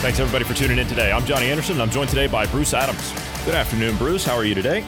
Thanks everybody for tuning in today. I'm Johnny Anderson. And I'm joined today by Bruce Adams. Good afternoon, Bruce. How are you today?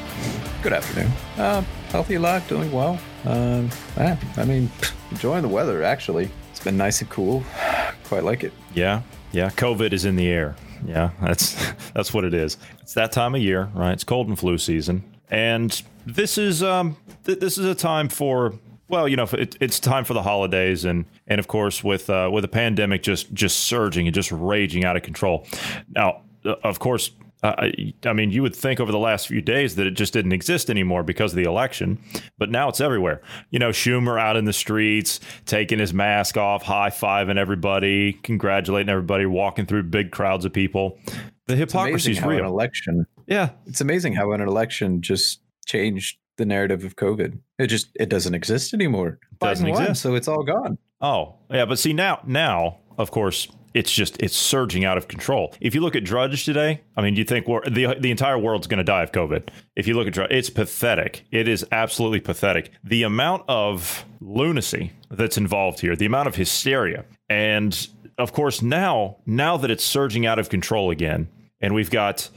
Good afternoon. Uh, healthy alive, doing well. Um, yeah, I mean, enjoying the weather. Actually, it's been nice and cool. Quite like it. Yeah, yeah. COVID is in the air. Yeah, that's that's what it is. It's that time of year, right? It's cold and flu season, and this is um th- this is a time for well, you know, it, it's time for the holidays, and and of course with uh, with the pandemic just just surging and just raging out of control. Now, uh, of course, uh, I, I mean, you would think over the last few days that it just didn't exist anymore because of the election, but now it's everywhere. You know, Schumer out in the streets, taking his mask off, high fiving everybody, congratulating everybody, walking through big crowds of people. The hypocrisy is An real. election. Yeah, It's amazing how an election just changed the narrative of COVID. It just it doesn't exist anymore. Doesn't Biden won, exist. so it's all gone. Oh, yeah, but see now now, of course, it's just it's surging out of control. If you look at Drudge today, I mean, you think the the entire world's going to die of COVID. If you look at Drudge, it's pathetic. It is absolutely pathetic. The amount of lunacy that's involved here, the amount of hysteria, and of course now now that it's surging out of control again, and we've got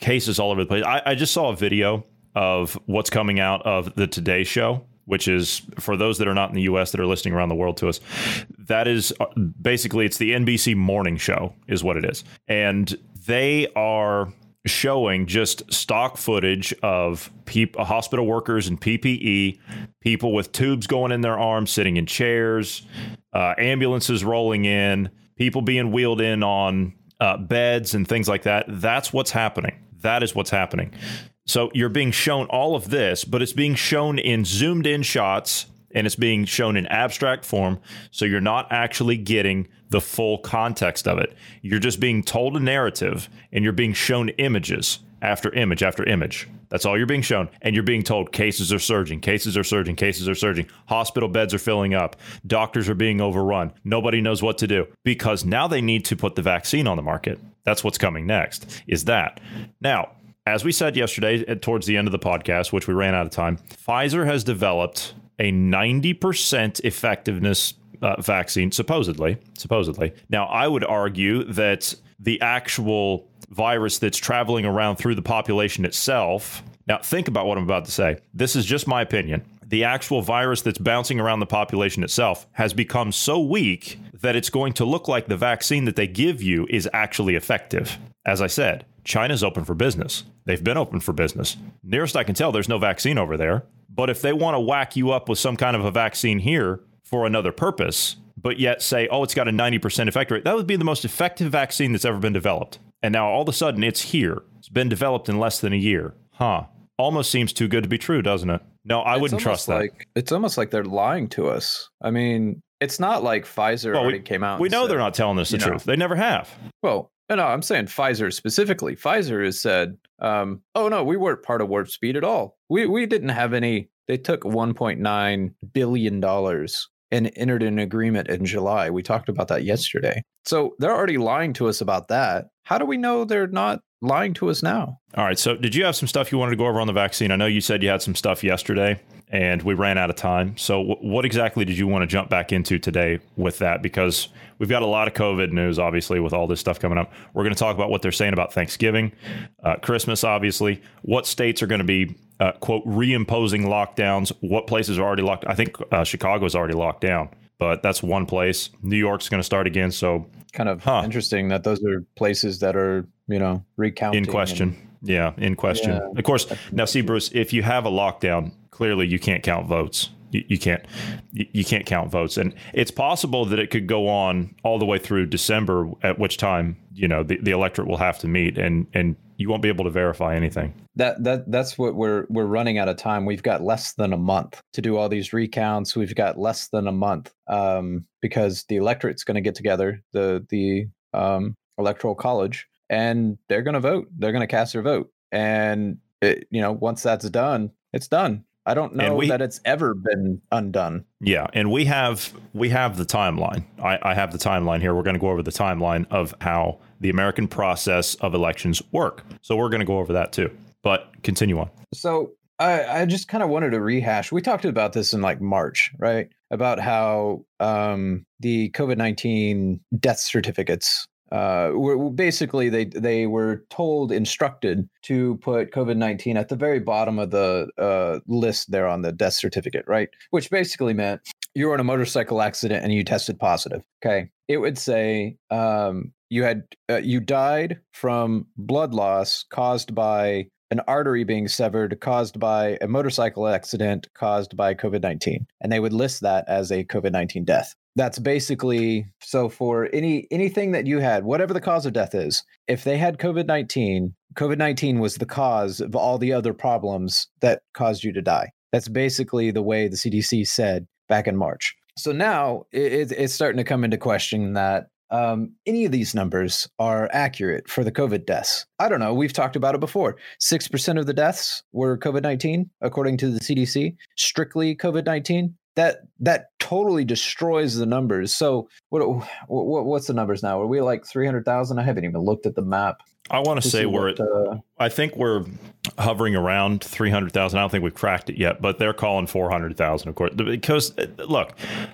cases all over the place. I, I just saw a video of what's coming out of the Today Show which is for those that are not in the US that are listening around the world to us, that is uh, basically it's the NBC morning show is what it is. And they are showing just stock footage of peop- uh, hospital workers in PPE, people with tubes going in their arms, sitting in chairs, uh, ambulances rolling in, people being wheeled in on uh, beds and things like that. That's what's happening. That is what's happening. So you're being shown all of this, but it's being shown in zoomed in shots and it's being shown in abstract form. So you're not actually getting the full context of it. You're just being told a narrative and you're being shown images after image after image. That's all you're being shown. And you're being told cases are surging, cases are surging, cases are surging. Hospital beds are filling up. Doctors are being overrun. Nobody knows what to do because now they need to put the vaccine on the market. That's what's coming next, is that. Now, as we said yesterday at- towards the end of the podcast, which we ran out of time, Pfizer has developed a 90% effectiveness uh, vaccine, supposedly. Supposedly. Now, I would argue that the actual virus that's traveling around through the population itself. Now, think about what I'm about to say. This is just my opinion. The actual virus that's bouncing around the population itself has become so weak that it's going to look like the vaccine that they give you is actually effective. As I said, China's open for business. They've been open for business. Nearest I can tell, there's no vaccine over there. But if they want to whack you up with some kind of a vaccine here for another purpose, but yet say, oh, it's got a 90% effect rate, that would be the most effective vaccine that's ever been developed. And now all of a sudden it's here. It's been developed in less than a year. Huh. Almost seems too good to be true, doesn't it? No, I It's wouldn't trust almost that. Like, it's almost like they're lying to us. I mean, it's not like Pfizer Well, already we, came out. we know said- they're not telling us the you know. truth. They never have. Well, no, no, I'm saying Pfizer specifically. Pfizer has said, um, "Oh no, we weren't part of Warp Speed at all. We we didn't have any. They took 1.9 billion dollars and entered an agreement in July. We talked about that yesterday. So they're already lying to us about that. How do we know they're not lying to us now? All right. So, did you have some stuff you wanted to go over on the vaccine? I know you said you had some stuff yesterday, and we ran out of time. So, wh- what exactly did you want to jump back into today with that? Because we've got a lot of COVID news, obviously, with all this stuff coming up. We're going to talk about what they're saying about Thanksgiving, uh, Christmas, obviously. What states are going to be uh, quote reimposing lockdowns? What places are already locked? I think uh, Chicago is already locked down, but that's one place. New York's going to start again. So, Kind of Huh. interesting that those are places that are you know recounting in question. Yeah, in question. Yeah. Of course. Now, see, Bruce, if you have a lockdown, clearly you can't count votes. You, you can't. You, you can't count votes, and it's possible that it could go on all the way through December, at which time you know the, the electorate will have to meet, and and you won't be able to verify anything. That that that's what we're we're running out of time. We've got less than a month to do all these recounts. We've got less than a month um, because the electorate's going to get together. The the um, electoral college and they're going to vote. They're going to cast their vote. And it, you know, once that's done, it's done. I don't know we, that it's ever been undone. Yeah, and we have we have the timeline. I, I have the timeline here. We're going to go over the timeline of how the American process of elections work. So we're going to go over that too. But continue on. So I, I just kind of wanted to rehash. We talked about this in like March, right? About how um, the COVID nineteen death certificates uh, were basically they they were told instructed to put COVID nineteen at the very bottom of the uh, list there on the death certificate, right? Which basically meant you were in a motorcycle accident and you tested positive. Okay, it would say um, you had uh, you died from blood loss caused by an artery being severed caused by a motorcycle accident caused by COVID 19. And they would list that as a COVID 19 death that's basically so for any anything that you had whatever the cause of death is if they had covid-19 covid-19 was the cause of all the other problems that caused you to die that's basically the way the cdc said back in march so now it, it's starting to come into question that um, any of these numbers are accurate for the COVID deaths. I don't know. We've talked about it before. 6% of the deaths were COVID 19, according to the CDC, strictly COVID 19 that that totally destroys the numbers. So what, what what's the numbers now? Are we like three hundred thousand? I haven't even looked at the map. I want to say we're at, uh, I think we're hovering around 300,000. I don't think we've cracked it yet, but they're calling 400,000, of course. Because uh, look,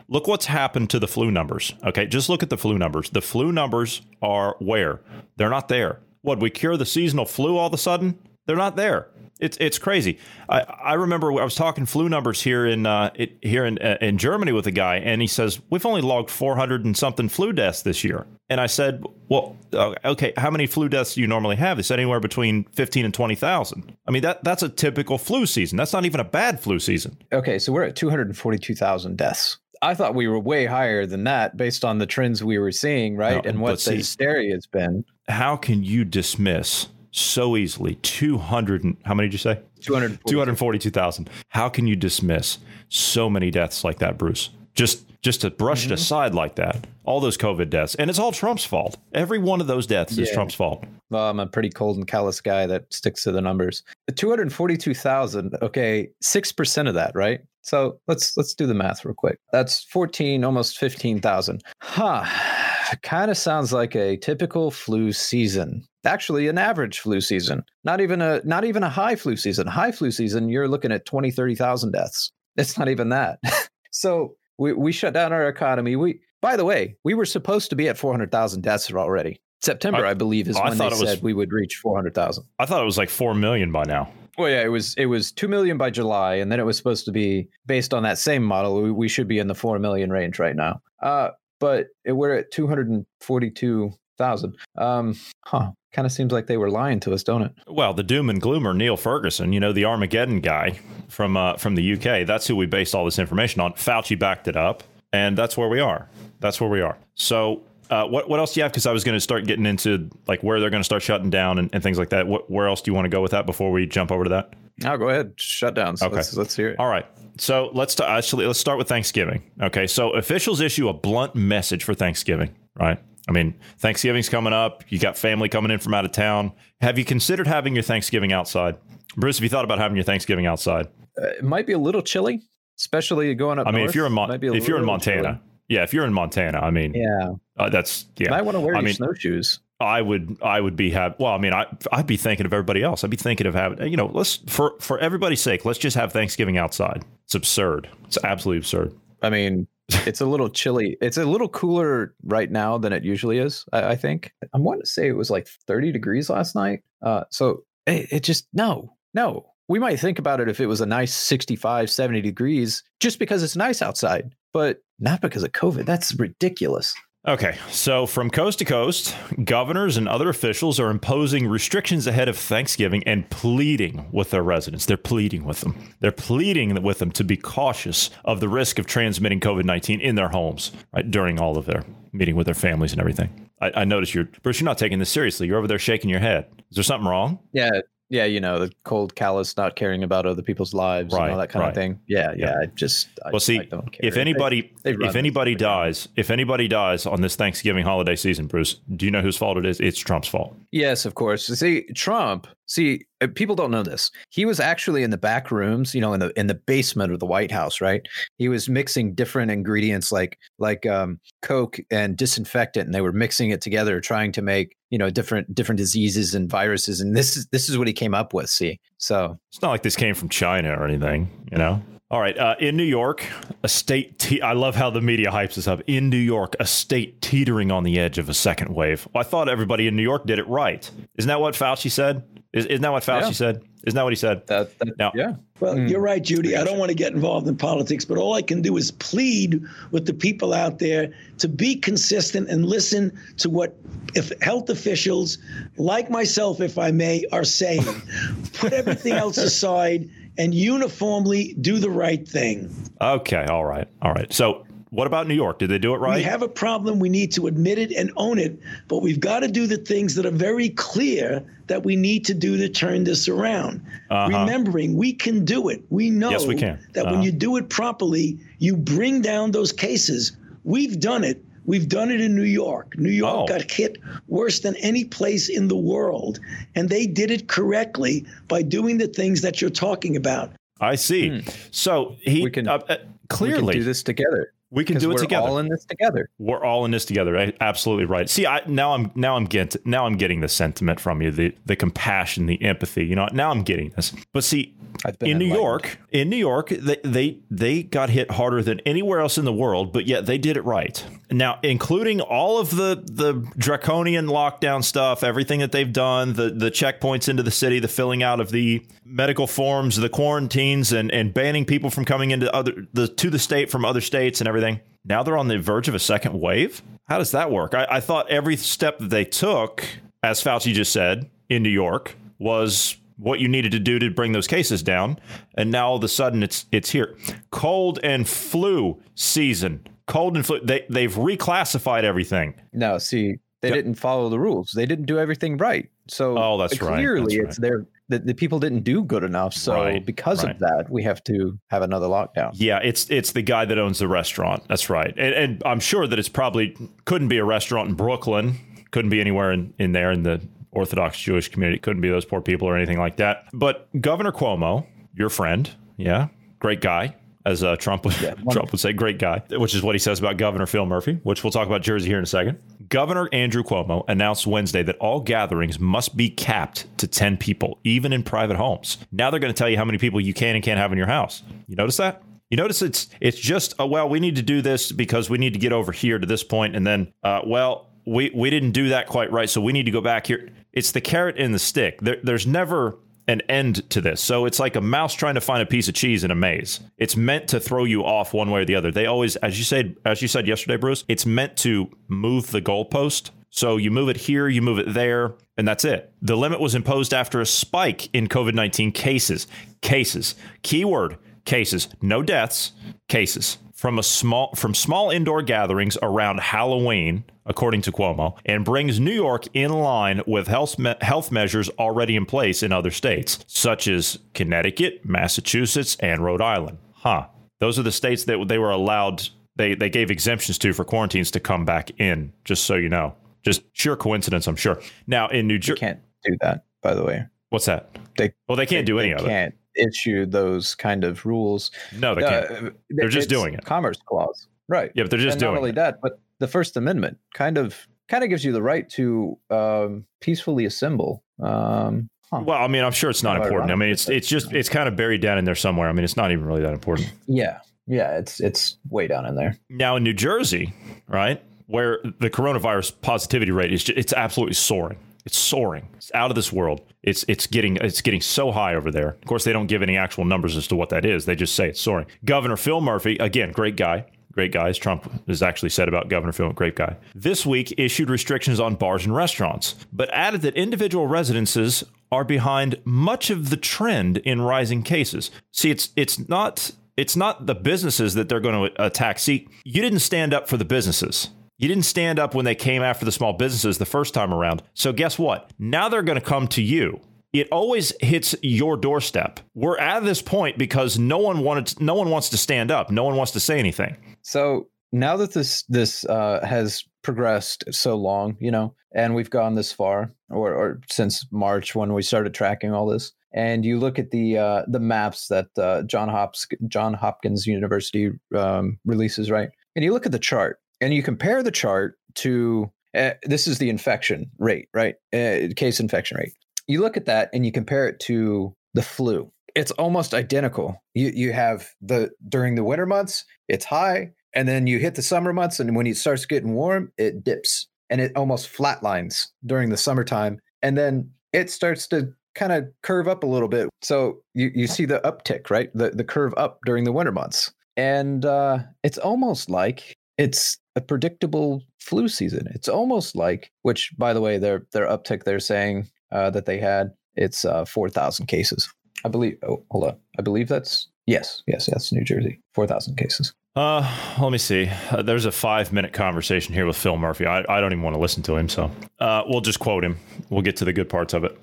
look what's happened to the flu numbers. Okay. Just look at the flu numbers. The flu numbers are where? They're not there. What, we cure the seasonal flu all of a sudden? They're not there. It's it's crazy. I, I remember I was talking flu numbers here in uh, it, here in uh, in Germany with a guy, and he says we've only logged 400 and something flu deaths this year. And I said, well, uh, okay, how many flu deaths do you normally have? Said anywhere between 15 and 20,000. I mean that that's a typical flu season. That's not even a bad flu season. Okay, so we're at 242,000 deaths. I thought we were way higher than that based on the trends we were seeing, right? No, and what the hysteria has been. How can you dismiss so easily. 200 and, how many did you say? 242,000 how can you dismiss so many deaths like that Bruce? Just just to brush mm-hmm. it aside like that all those covid deaths and it's all Trump's fault. Every one of those deaths yeah. is Trump's fault. Well I'm a pretty cold and callous guy that sticks to the numbers. 242,000 okay 6% of that right so let's let's do the math real quick. That's 14 almost 15,000 huh. Kind of sounds like a typical flu season. Actually an average flu season. Not even a not even a high flu season. High flu season you're looking at 20 30,000 deaths. It's not even that. So we, we shut down our economy. We by the way we were supposed to be at 400,000 deaths already. September I, I believe is oh, when they said was, we would reach 400,000 I thought it was like 4 million by now well, yeah, it was it was two million by July, and then it was supposed to be based on that same model. We, we should be in the four million range right now. Uh, but we're at two hundred and forty-two thousand. Um, huh kind of seems like they were lying to us, don't it? Well, the doom and gloomer Neil Ferguson, you know, the Armageddon guy from uh, from the UK. That's who we based all this information on. Fauci backed it up, and that's where we are. That's where we are. So. Uh, what what else do you have? Because I was going to start getting into like where they're going to start shutting down and, and things like that. What, where else do you want to go with that before we jump over to that? Oh, go ahead. Shut down. Okay. Let's, let's hear it. All right. So let's t- actually let's start with Thanksgiving. Okay. So officials issue a blunt message for Thanksgiving. Right. I mean, Thanksgiving's coming up. You got family coming in from out of town. Have you considered having your Thanksgiving outside? Bruce, have you thought about having your Thanksgiving outside? Uh, it might be a little chilly, especially going up. I mean, north, if you're in Mo- if you're in Montana, chilly. Yeah, if you're in Montana, I mean, yeah, uh, that's yeah. I want to wear I mean, snowshoes. I would I would be have well I mean I I'd be thinking of everybody else I'd be thinking of having you know let's for for everybody's sake let's just have Thanksgiving outside it's absurd it's absolutely absurd I mean it's a little chilly. It's a little cooler right now than it usually is. I, I think I'm wanting to say it was like 30 degrees last night. Uh, so it, it just no, no. We might think about it if it was a nice 65, 70 degrees, just because it's nice outside, but not because of COVID. That's ridiculous. Okay, so from coast to coast, governors and other officials are imposing restrictions ahead of Thanksgiving and pleading with their residents. They're pleading with them. They're pleading with them to be cautious of the risk of transmitting COVID 19 in their homes right, during all of their meeting with their families and everything. I, I notice you're, Bruce, you're not taking this seriously. You're over there shaking your head. Is there something wrong? Yeah, Yeah, you know, the cold, callous, not caring about other people's lives Right, and all that kind right. of thing. Yeah, Yeah. yeah. I just, I, Well, see, I don't care. if anybody they run if anybody dies, if anybody dies on this Thanksgiving holiday season, Bruce, do you know whose fault it is? It's Trump's fault. Yes, of course. See, Trump. See, uh, people don't know this. He was actually in the back rooms, you know, in the in the basement of the White House, right? He was mixing different ingredients like like um, Coke and disinfectant, and they were mixing it together, trying to make you know different different diseases and viruses. And this is this is what he came up with. See, so It's not like this came from China or anything, you know. All right, uh, in New York, a state. Te- I love how the media hypes this up. In New York, a state teetering on the edge of a second wave. Well, I thought everybody in New York did it right. Isn't that what Fauci said? Is, isn't that what Fauci Yeah. said? Isn't that what he said? that, that Now- yeah. Well, Mm. you're right, Judy. I don't want to get involved in politics, but all I can do is plead with the people out there to be consistent and listen to what if health officials, like myself, if I may, are saying. Put everything else aside and uniformly do the right thing. Okay, all right, all right. So, what about New York? Did they do it right? We have a problem. We need to admit it and own it, but we've got to do the things that are very clear that we need to do to turn this around. Uh-huh. Remembering we can do it. We know Yes, we can. that when Uh-huh. you do it properly, you bring down those cases. We've done it. We've done it in New York. New York Oh. got hit worse than any place in the world, and they did it correctly by doing the things that you're talking about. I see. So he Hmm. We can- uh, uh, clearly we can do this together. We can do it together. we're all in this together. We're all in this together. Right? Absolutely right. See, I now I'm now I'm getting now I'm getting the sentiment from you, the the compassion, the empathy. You know, now I'm getting this. But see, in New. York, in New York, they, they they got hit harder than anywhere else in the world, but yet they did it right. Now, including all of the the draconian lockdown stuff, everything that they've done, the the checkpoints into the city, the filling out of the medical forms, the quarantines, and and banning people from coming into other the to the state from other states and everything. Now they're on the verge of a second wave. How does that work? I, I thought every step that they took, as Fauci just said in New York, was what you needed to do to bring those cases down, and now all of a sudden it's it's here. Cold and flu season. Cold and flu. They they've reclassified everything. No, see, they Yep. didn't follow the rules. They didn't do everything right. So Oh, that's right. clearly That's it's their the, the people didn't do good enough. So Right, because right. of that, we have to have another lockdown. Yeah, it's it's the guy that owns the restaurant. That's right, and, and I'm sure that it's probably couldn't be a restaurant in Brooklyn. Couldn't be anywhere in, in there in the Orthodox Jewish community. Couldn't be those poor people or anything like that. But Governor Cuomo, your friend, yeah, great guy. As uh, Trump would Trump would say, great guy, which is what he says about Governor Phil Murphy, which we'll talk about Jersey here in a second. Governor Andrew Cuomo announced Wednesday that all gatherings must be capped to 10 people, even in private homes. Now they're going to tell you how many people you can and can't have in your house. You notice that? You notice it's it's just oh well we need to do this because we need to get over here to this point and then uh, well we we didn't do that quite right so we need to go back here. It's the carrot and the stick. There, there's never an end to this. So it's like a mouse trying to find a piece of cheese in a maze. It's meant to throw you off one way or the other. They always, as you said, as you said yesterday, Bruce, it's meant to move the goalpost. So you move it here, you move it there, and that's it. The limit was imposed after a spike in COVID 19 cases. Cases. Keyword cases. No deaths, cases. From a small from small indoor gatherings around Halloween, according to Cuomo, and brings New York in line with health me- health measures already in place in other states, such as Connecticut, Massachusetts, and Rhode Island. Huh. Those are the states that they were allowed they they gave exemptions to for quarantines to come back in, just so you know. Just sheer coincidence, I'm sure. Now in New You Jersey, can't do that, by the way. what's that? They Well, they can't do any they of it. Issue those kind of rules. No, they can't. Uh, They're just doing it. Commerce clause, right? Yeah, but they're just and doing not only it. that, but the First Amendment kind of kind of gives you the right to um, peacefully assemble. Um, huh. Well, I mean, I'm sure it's not important. I mean, it's it's just it's kind of buried down in there somewhere. I mean, it's not even really that important. Yeah, yeah, it's it's way down in there. Now in New Jersey, right, where the coronavirus positivity rate is just, it's absolutely soaring. It's soaring. It's out of this world. It's it's getting it's getting so high over there. Of course, they don't give any actual numbers as to what that is. They just say it's soaring. Governor Phil Murphy, again, great guy. Great guys. Trump has actually said about Governor Phil, great guy. This week issued restrictions on bars and restaurants, but added that individual residences are behind much of the trend in rising cases. See, it's it's not it's not the businesses that they're going to attack. See, you didn't stand up for the businesses. You didn't stand up when they came after the small businesses the first time around. So guess what? Now they're going to come to you. it always hits your doorstep. We're at this point because no one wanted to, no one wants to stand up. No one wants to say anything. So now that this this uh, has progressed so long, you know, and we've gone this far, or, or since March when we started tracking all this, and you look at the uh, the maps that uh, John Hops John Hopkins University um, releases, right? And you look at the chart, and you compare the chart to uh, this is the infection rate, right? Uh, case infection rate. You look at that and you compare it to the flu. It's almost identical. You you have the during the winter months, it's high, and then you hit the summer months, and when it starts getting warm, it dips and it almost flatlines during the summertime, and then it starts to kind of curve up a little bit. So you, you see the uptick, right? The the curve up during the winter months. And uh, it's almost like it's a predictable flu season. It's almost like, which by the way, their their uptick they're saying uh, that they had it's uh, four thousand cases. I believe. Oh, hold on. I believe that's yes, yes, that's New Jersey. Four thousand cases. Uh, let me see. Uh, there's a five minute conversation here with Phil Murphy. I, I don't even want to listen to him, so uh, we'll just quote him. We'll get to the good parts of it.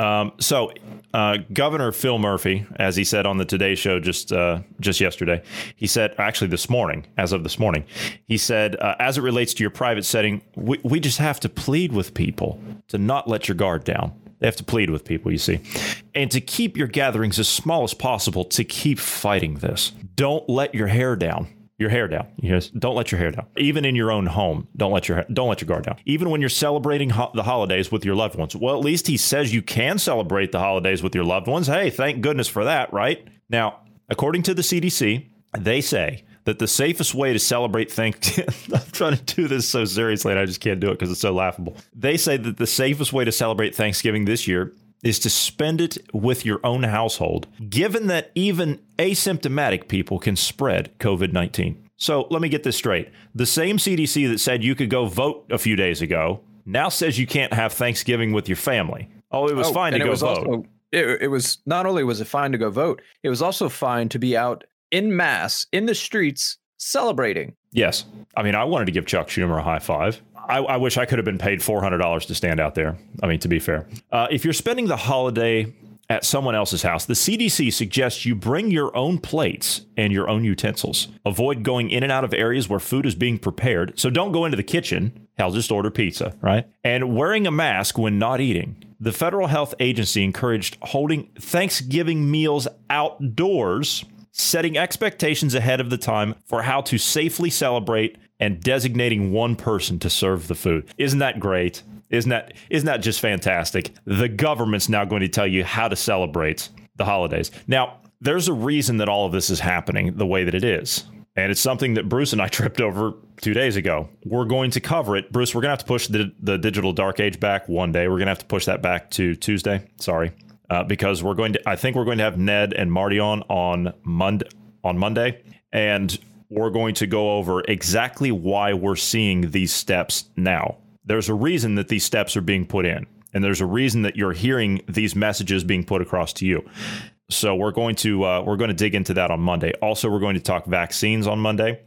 Um, so, uh, Governor Phil Murphy, as he said on the Today Show just uh, just yesterday, he said actually this morning, as of this morning, he said uh, as it relates to your private setting, we, we just have to plead with people to not let your guard down. They have to plead with people, you see, and to keep your gatherings as small as possible to keep fighting this. Don't let your hair down your hair down. Yes, don't let your hair down. Even in your own home, don't let your don't let your guard down. Even when you're celebrating ho- the holidays with your loved ones. Well, at least he says you can celebrate the holidays with your loved ones. Hey, thank goodness for that, right? Now, according to the CDC, they say that the safest way to celebrate Thanksgiving, I'm trying to do this so seriously and I just can't do it because it's so laughable. They say that the safest way to celebrate Thanksgiving this year is to spend it with your own household, given that even asymptomatic people can spread COVID 19. So let me get this straight. The same CDC that said you could go vote a few days ago now says you can't have Thanksgiving with your family. Oh, it was oh, fine to go vote. Also, it, it was not only was it fine to go vote, it was also fine to be out in mass in the streets celebrating. Yes. I mean, I wanted to give Chuck Schumer a high five. I, I wish I could have been paid $400 to stand out there. I mean, to be fair. Uh, if you're spending the holiday at someone else's house, the CDC suggests you bring your own plates and your own utensils. Avoid going in and out of areas where food is being prepared. So don't go into the kitchen. Hell, just order pizza, right? And wearing a mask when not eating. The Federal Health Agency encouraged holding Thanksgiving meals outdoors, setting expectations ahead of the time for how to safely celebrate and designating one person to serve the food. Isn't that great? Isn't that isn't that just fantastic? The government's now going to tell you how to celebrate the holidays. Now, there's a reason that all of this is happening the way that it is. And it's something that Bruce and I tripped over two days ago. We're going to cover it. Bruce, we're going to have to push the, the digital dark age back one day. We're going to have to push that back to Tuesday. Sorry. Uh, because we're going to, I think we're going to have Ned and Marty on on. On Monday, and we're going to go over exactly why we're seeing these steps now. There's a reason that these steps are being put in, and there's a reason that you're hearing these messages being put across to you. So we're going to uh, we're going to dig into that on Monday. Also, we're going to talk vaccines on Monday,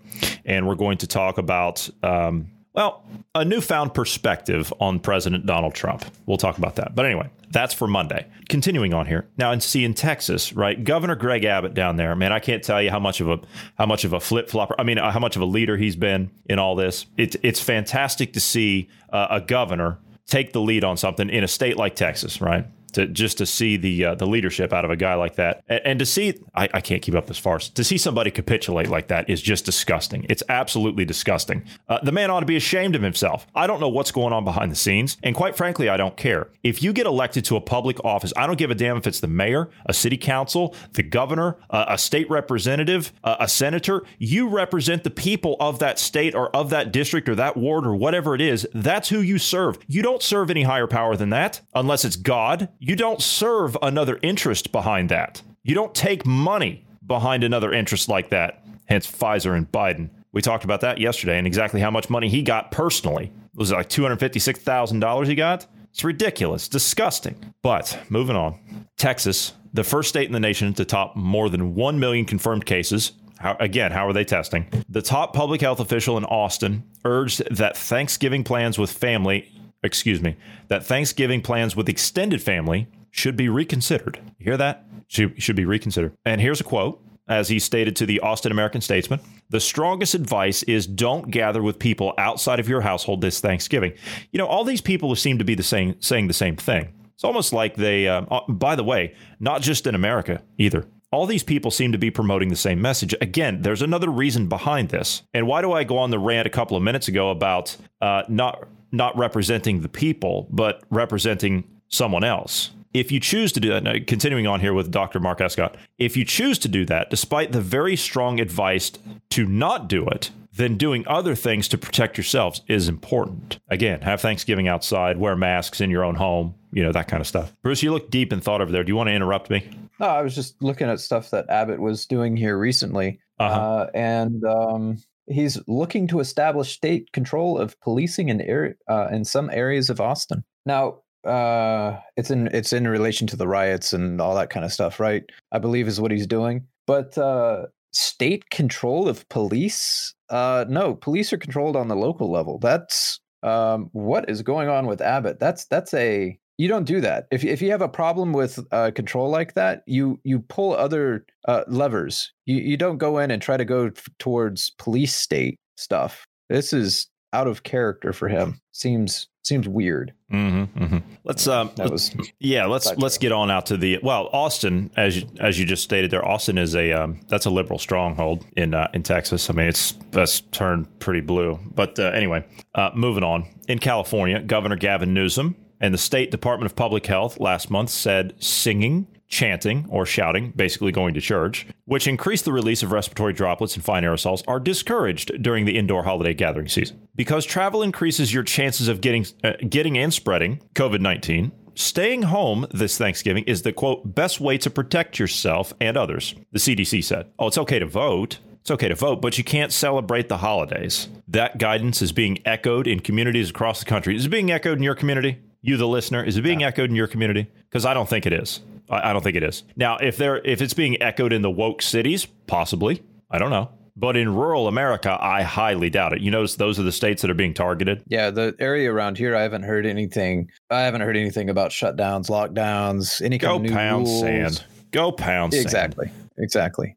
and we're going to talk about um, well a newfound perspective on President Donald Trump. We'll talk about that. But anyway, that's for Monday. Continuing on here now, and see in Texas, right? Governor Greg Abbott down there, man, I can't tell you how much of a how much of a flip flopper. I mean, uh, how much of a leader he's been in all this. It's it's fantastic to see uh, a governor take the lead on something in a state like Texas, right? To just to see the uh, the leadership out of a guy like that, and, and to see I, I, can't keep up this farce. To see somebody capitulate like that is just disgusting. It's absolutely disgusting. Uh, the man ought to be ashamed of himself. I don't know what's going on behind the scenes, and quite frankly, I don't care. If you get elected to a public office, I don't give a damn if it's the mayor, a city council, the governor, uh, a state representative, a senator. You represent the people of that state or of that district or that ward or whatever it is. That's who you serve. You don't serve any higher power than that, unless it's God you don't serve another interest behind that. You don't take money behind another interest like that. Hence Pfizer and Biden. We talked about that yesterday and exactly how much money he got personally. Was it like $256,000 he got? It's ridiculous, disgusting. But moving on. Texas, the first state in the nation to top more than 1 million confirmed cases. How, again, how are they testing? The top public health official in Austin urged that Thanksgiving plans with family excuse me, that Thanksgiving plans with extended family should be reconsidered. You hear that? Should, should be reconsidered. And here's a quote as he stated to the Austin American Statesman the strongest advice is don't gather with people outside of your household this Thanksgiving. You know, all these people seem to be the same, saying the same thing. It's almost like they, uh, uh, by the way, not just in America either. All these people seem to be promoting the same message. Again, there's another reason behind this. And why do I go on the rant a couple of minutes ago about uh, not not representing the people, but representing someone else? If you choose to do that, now, continuing on here with Dr. Mark Escott, if you choose to do that, despite the very strong advice to not do it, then doing other things to protect yourselves is important. Again, have Thanksgiving outside, wear masks in your own home, you know, that kind of stuff. Bruce, you look deep in thought over there. Do you want to interrupt me? No, I was just looking at stuff that Abbott was doing here recently. Uh-huh. Uh, and um, he's looking to establish state control of policing in, uh, in some areas of Austin. Now, uh, it's in it's in relation to the riots and all that kind of stuff, right? I believe is what he's doing. But uh, state control of police? Uh, no, police are controlled on the local level. That's um, what is going on with Abbott. That's that's a you don't do that. If if you have a problem with uh, control like that, you you pull other uh, levers. You you don't go in and try to go f- towards police state stuff. This is out of character for him. Seems seems weird. Mm-hmm, mm-hmm. Let's um, that was yeah. Let's let's get on out to the well, Austin, as you, as you just stated there. Austin is a um, that's a liberal stronghold in uh, in Texas. I mean, it's that's turned pretty blue. But uh, anyway, uh, moving on. In California, Governor Gavin Newsom and the State Department of Public Health last month said singing chanting or shouting, basically going to church, which increase the release of respiratory droplets and fine aerosols, are discouraged during the indoor holiday gathering season. Because travel increases your chances of getting uh, getting and spreading COVID-19, staying home this Thanksgiving is the quote best way to protect yourself and others. The CDC said. Oh, it's okay to vote. It's okay to vote, but you can't celebrate the holidays. That guidance is being echoed in communities across the country. Is it being echoed in your community? You, the listener, is it being yeah. echoed in your community? Because I don't think it is. I, don't think it is. Now, if there if it's being echoed in the woke cities, possibly. I don't know. But in rural America, I highly doubt it. You notice those are the states that are being targeted. Yeah, the area around here, I haven't heard anything. I haven't heard anything about shutdowns, lockdowns, any kind Go of new pound rules. sand. Go pound exactly. Sand. Exactly.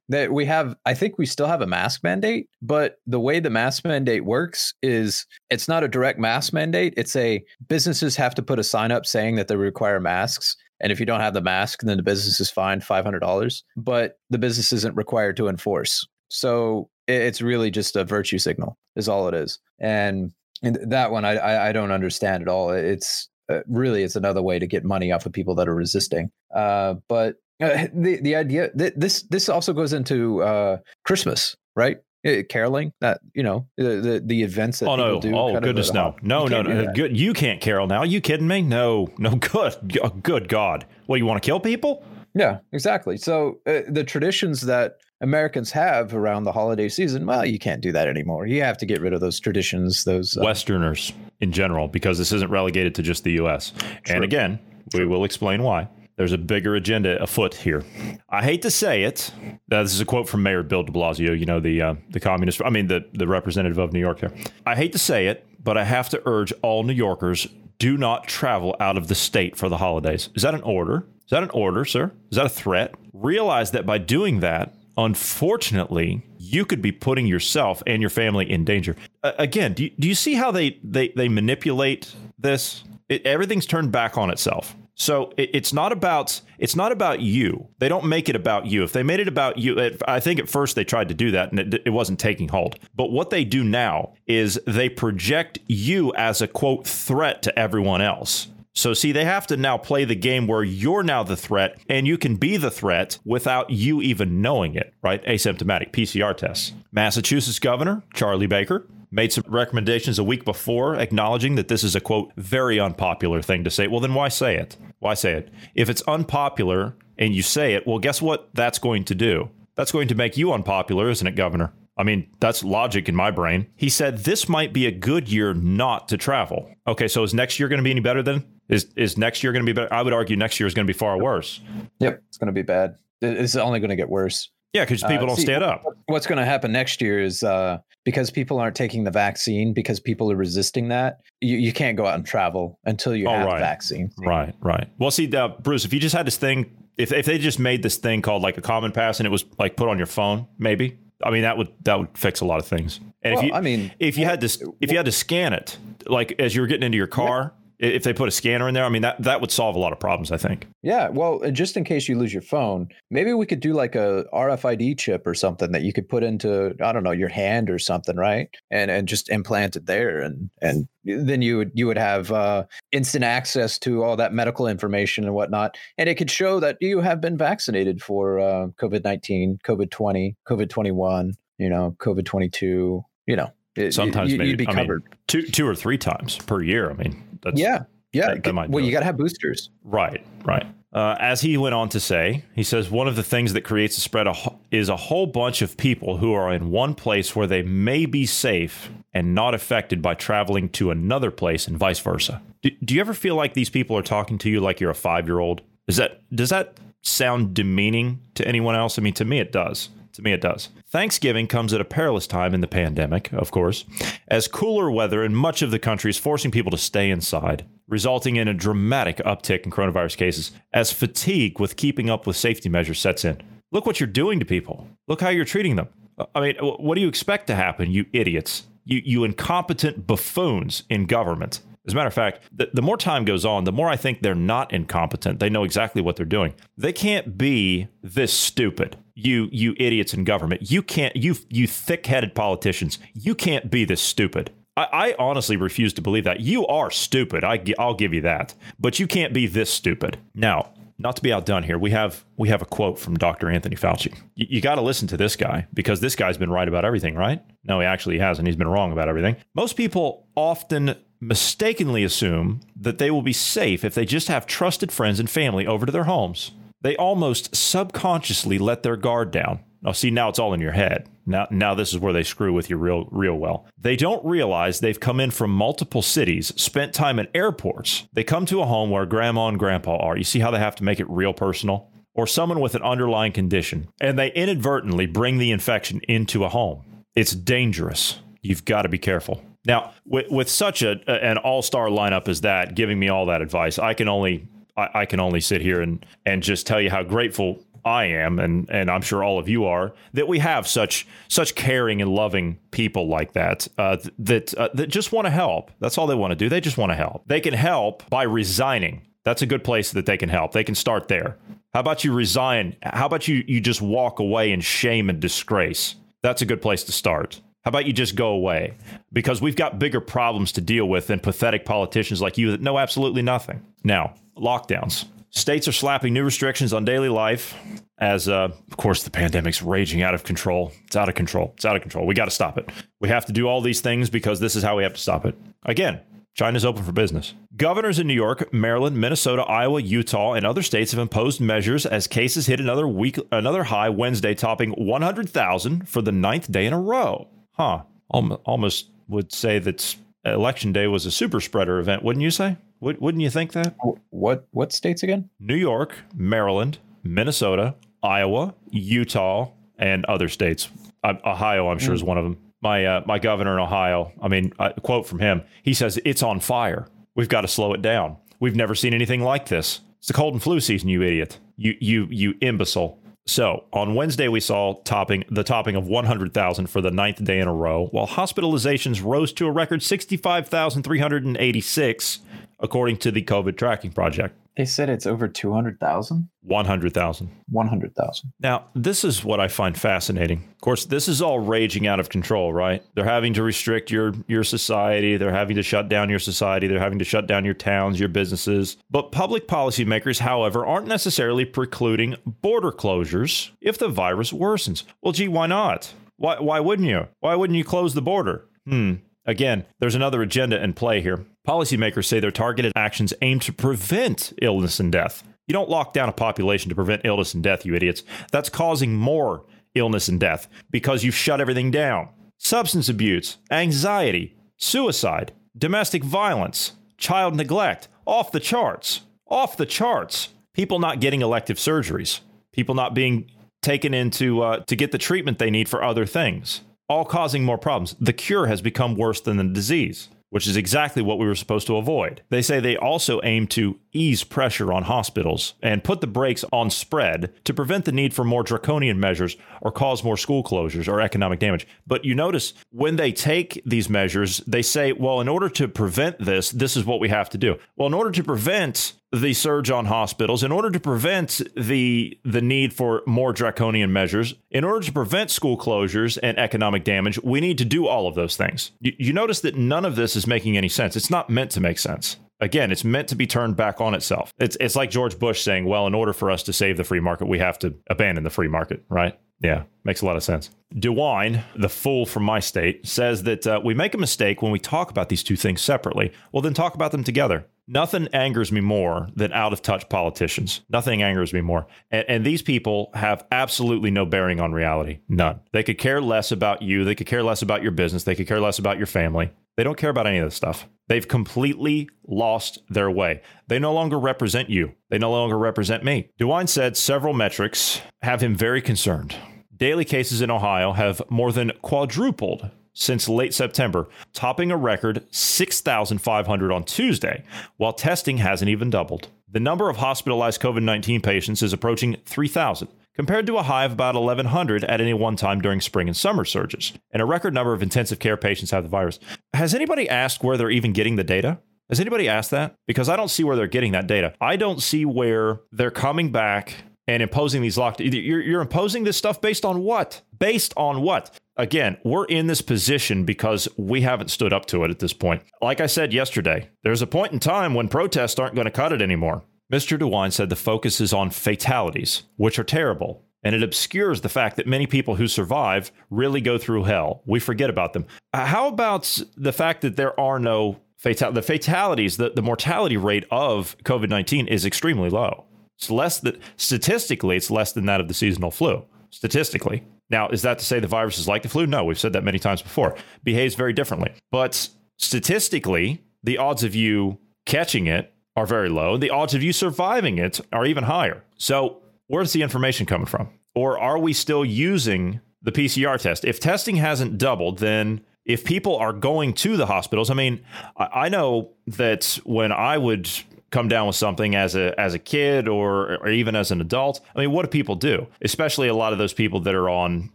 That we have I think we still have a mask mandate, but the way the mask mandate works is it's not a direct mask mandate. It's a businesses have to put a sign up saying that they require masks and if you don't have the mask, then the business is fined $500, but the business isn't required to enforce. So it's really just a virtue signal, is all it is. And, and that one, I, I don't understand at all. It's uh, really, it's another way to get money off of people that are resisting. Uh, but uh, the the idea that this this also goes into uh, Christmas, right? Uh, caroling that you know the the, the events that oh no. do oh goodness no. no no no. good you can't carol now. Are you kidding me? No no good good god. Well you want to kill people? Yeah exactly. So uh, the traditions that americans have around the holiday season well you can't do that anymore. You have to get rid of those traditions those uh, westerners in general because this isn't relegated to just the us True. and again True. we will explain why there's a bigger agenda afoot here. I hate to say it. Uh, this is a quote from Mayor Bill De Blasio. You know the uh, the communist. I mean the the representative of New York. There. I hate to say it, but I have to urge all New Yorkers: do not travel out of the state for the holidays. Is that an order? Is that an order, sir? Is that a threat? Realize that by doing that, unfortunately, you could be putting yourself and your family in danger. Uh, again, do you, do you see how they they they manipulate this? It, everything's turned back on itself. So it, it's not about it's not about you. They don't make it about you. If they made it about you, it, I think at first they tried to do that and it, it wasn't taking hold. But what they do now is they project you as a quote threat to everyone else. So, see, they have to now play the game where you're now the threat and you can be the threat without you even knowing it, right? Asymptomatic PCR tests. Massachusetts Governor Charlie Baker made some recommendations a week before acknowledging that this is a quote very unpopular thing to say. Well, then why say it? Why say it? If it's unpopular and you say it, well, guess what that's going to do? That's going to make you unpopular, isn't it, Governor? I mean, that's logic in my brain. He said this might be a good year not to travel. Okay, so is next year going to be any better then? Is is next year going to be better? I would argue next year is going to be far worse. Yep, it's going to be bad. It's only going to get worse. Yeah, because people Uh, don't see, stand up. What's going to happen next year is uh, because people aren't taking the vaccine, because people are resisting that, you, you can't go out and travel until you Oh, have right. the vaccine. Right, right. Well, see, uh, Bruce, if you just had this thing, if if they just made this thing called like a common pass and it was like put on your phone, maybe. I mean, that would that would fix a lot of things. And Well, if you, I mean, if you had to, if you had to scan it, like as you were getting into your car, if they put a scanner in there, I mean that that would solve a lot of problems. I think. Yeah, well, just in case you lose your phone, maybe we could do like a RFID chip or something that you could put into I don't know your hand or something, right? And and just implant it there, and and then you would you would have uh, instant access to all that medical information and whatnot, and it could show that you have been vaccinated for uh, COVID nineteen, COVID twenty, COVID twenty one, you know, COVID twenty two, you know. it- Sometimes you, maybe I mean, covered. two two or three times per year. I mean, that's, yeah, yeah. that- that might well, you got to have boosters. Right, right. Uh, as he went on to say, he says one of the things that creates a spread a is a whole bunch of people who are in one place where they may be safe and not affected by traveling to another place and vice versa. Do, do you ever feel like these people are talking to you like you're a five year old? Is that does that sound demeaning to anyone else? I mean, to me, it does. To me, it does. Thanksgiving comes at a perilous time in the pandemic, of course, as cooler weather in much of the country is forcing people to stay inside, resulting in a dramatic uptick in coronavirus cases as fatigue with keeping up with safety measures sets in. Look what you're doing to people. Look how you're treating them. I mean, what do you expect to happen, you idiots? You, you incompetent buffoons in government. As a matter of fact, the, the more time goes on, the more I think they're not incompetent. They know exactly what they're doing. They can't be this stupid. You you idiots in government. You can't you you thick-headed politicians. You can't be this stupid. I, I honestly refuse to believe that. You are stupid. I, I'll give you that. But you can't be this stupid. Now, not to be outdone here, we have we have a quote from Dr. Anthony Fauci. You, you got to listen to this guy because this guy's been right about everything, right? No, he actually hasn't. He's been wrong about everything. Most people often mistakenly assume that they will be safe if they just have trusted friends and family over to their homes. They almost subconsciously let their guard down. Now, see, now it's all in your head. Now, now this is where they screw with you real, real well. They don't realize they've come in from multiple cities, spent time at airports. They come to a home where grandma and grandpa are. You see how they have to make it real personal? Or someone with an underlying condition, and they inadvertently bring the infection into a home. It's dangerous. You've got to be careful. Now, with, with such a an all star lineup as that, giving me all that advice, I can only I, I can only sit here and and just tell you how grateful I am, and and I'm sure all of you are, that we have such such caring and loving people like that uh, that uh, that just want to help. That's all they want to do. They just want to help. They can help by resigning. That's a good place that they can help. They can start there. How about you resign? How about you you just walk away in shame and disgrace? That's a good place to start. How about you just go away? Because we've got bigger problems to deal with than pathetic politicians like you that know absolutely nothing. Now, lockdowns. States are slapping new restrictions on daily life as, uh, of course, the pandemic's raging out of control. It's out of control. It's out of control. We got to stop it. We have to do all these things because this is how we have to stop it. Again, China's open for business. Governors in New York, Maryland, Minnesota, Iowa, Utah, and other states have imposed measures as cases hit another week, another high Wednesday, topping 100,000 for the ninth day in a row. Huh. Almost would say that election day was a super spreader event, wouldn't you say? Would, wouldn't you think that? What what states again? New York, Maryland, Minnesota, Iowa, Utah, and other states. Ohio, I'm sure, is one of them. My uh, my governor in Ohio. I mean, a quote from him. He says it's on fire. We've got to slow it down. We've never seen anything like this. It's the cold and flu season, you idiot. You you you imbecile. So on Wednesday, we saw topping the topping of 100,000 for the ninth day in a row, while hospitalizations rose to a record 65,386, according to the COVID tracking project. They said it's over 200,000? 100,000. 100,000. Now, this is what I find fascinating. Of course, this is all raging out of control, right? They're having to restrict your your society, they're having to shut down your society, they're having to shut down your towns, your businesses. But public policymakers, however, aren't necessarily precluding border closures if the virus worsens. Well, gee, why not? Why why wouldn't you? Why wouldn't you close the border? Hmm. Again, there's another agenda in play here. Policymakers say their targeted actions aim to prevent illness and death. You don't lock down a population to prevent illness and death, you idiots. That's causing more illness and death because you've shut everything down. Substance abuse, anxiety, suicide, domestic violence, child neglect, off the charts. Off the charts. People not getting elective surgeries, people not being taken into uh, to get the treatment they need for other things, all causing more problems. The cure has become worse than the disease which is exactly what we were supposed to avoid. They say they also aim to ease pressure on hospitals and put the brakes on spread to prevent the need for more draconian measures or cause more school closures or economic damage. But you notice when they take these measures, they say, well, in order to prevent this, this is what we have to do. Well, in order to prevent the surge on hospitals, in order to prevent the the need for more draconian measures, in order to prevent school closures and economic damage, we need to do all of those things. You, you notice that none of this is making any sense. It's not meant to make sense. Again, it's meant to be turned back on itself. It's it's like George Bush saying, "Well, in order for us to save the free market, we have to abandon the free market." Right? Yeah, makes a lot of sense. DeWine, the fool from my state, says that uh, we make a mistake when we talk about these two things separately. Well, then talk about them together. Nothing angers me more than out of touch politicians. Nothing angers me more. And, and, these people have absolutely no bearing on reality. None. They could care less about you. They could care less about your business. They could care less about your family. They don't care about any of this stuff. They've completely lost their way. They no longer represent you. They no longer represent me. DeWine said several metrics have him very concerned. Daily cases in Ohio have more than quadrupled since late September, topping a record 6,500 on Tuesday, while testing hasn't even doubled. The number of hospitalized COVID 19 patients is approaching 3,000, compared to a high of about 1,100 at any one time during spring and summer surges, and a record number of intensive care patients have the virus. Has anybody asked where they're even getting the data? Has anybody asked that? Because I don't see where they're getting that data. I don't see where they're coming back and imposing these lockdowns. You're, you're imposing this stuff based on what? Based on what? Again, we're in this position because we haven't stood up to it at this point. Like I said yesterday, there's a point in time when protests aren't going to cut it anymore. Mr. DeWine said the focus is on fatalities, which are terrible, and it obscures the fact that many people who survive really go through hell. We forget about them. Uh, how about the fact that there are no fatal the fatalities, the, the mortality rate of COVID 19 is extremely low. It's less that statistically, it's less than that of the seasonal flu. Statistically. Now, is that to say the virus is like the flu? No, we've said that many times before. Behaves very differently. But statistically, the odds of you catching it are very low. The odds of you surviving it are even higher. So, where's the information coming from? Or are we still using the PCR test? If testing hasn't doubled, then if people are going to the hospitals, I mean, I know that when I would come down with something as a as a kid or or even as an adult. I mean, what do people do? Especially a lot of those people that are on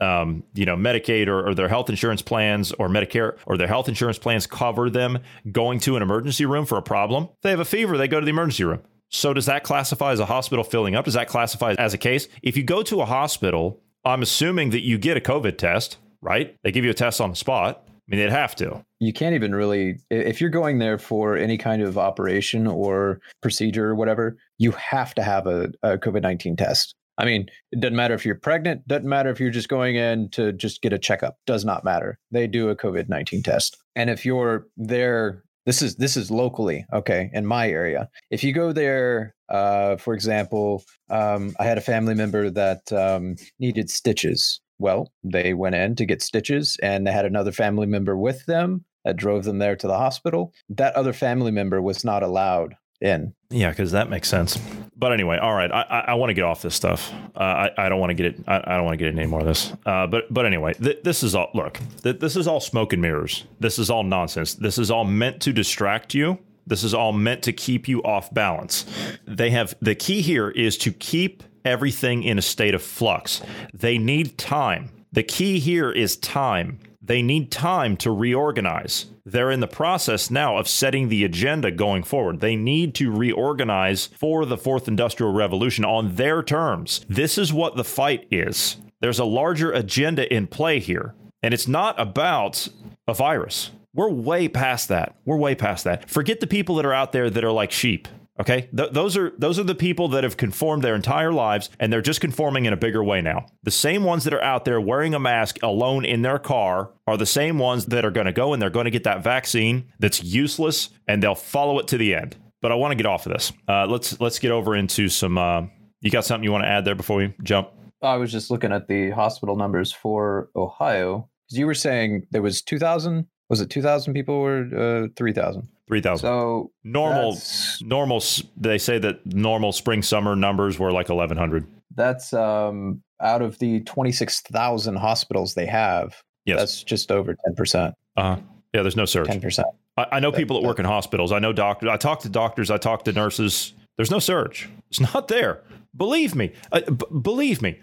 um, you know, Medicaid or, or, their health insurance plans or Medicare or their health insurance plans cover them going to an emergency room for a problem. They have a fever, they go to the emergency room. So does that classify as a hospital filling up? Does that classify as a case? If you go to a hospital, I'm assuming that you get a COVID test, right? They give you a test on the spot. I mean, they'd have to. You can't even really if you're going there for any kind of operation or procedure or whatever you have to have a, a covid-19 test. I mean it doesn't matter if you're pregnant doesn't matter if you're just going in to just get a checkup does not matter. They do a covid-19 test. And if you're there this is this is locally okay in my area. If you go there uh, for example um, i had a family member that um, needed stitches well, they went in to get stitches and they had another family member with them that drove them there to the hospital. That other family member was not allowed in. Yeah, because that makes sense. But anyway, all right, I, I, I want to get off this stuff. Uh, I, I don't want to get it. I, I don't want to get any more of this. Uh, but but anyway, th- this is all. Look, th- this is all smoke and mirrors. This is all nonsense. This is all meant to distract you. This is all meant to keep you off balance. They have the key here is to keep everything in a state of flux. They need time. The key here is time. They need time to reorganize. They're in the process now of setting the agenda going forward. They need to reorganize for the fourth industrial revolution on their terms. This is what the fight is. There's a larger agenda in play here, and it's not about a virus. We're way past that. We're way past that. Forget the people that are out there that are like sheep. Okay, Th- those are those are the people that have conformed their entire lives, and they're just conforming in a bigger way now. The same ones that are out there wearing a mask alone in their car are the same ones that are going to go and they're going to get that vaccine that's useless, and they'll follow it to the end. But I want to get off of this. Uh, let's let's get over into some. Uh, you got something you want to add there before we jump? I was just looking at the hospital numbers for Ohio because you were saying there was two thousand. Was it two thousand people or uh, three thousand? Three thousand. So normal, normal. They say that normal spring summer numbers were like eleven hundred. That's um out of the 26,000 hospitals they have, Yes. that's just over 10%. Uh, yeah, there's no surge. 10%. I, I know people that work in hospitals. I know doctors. I talk to doctors. I talk to nurses. There's no surge. It's not there. Believe me. Uh, b- believe me.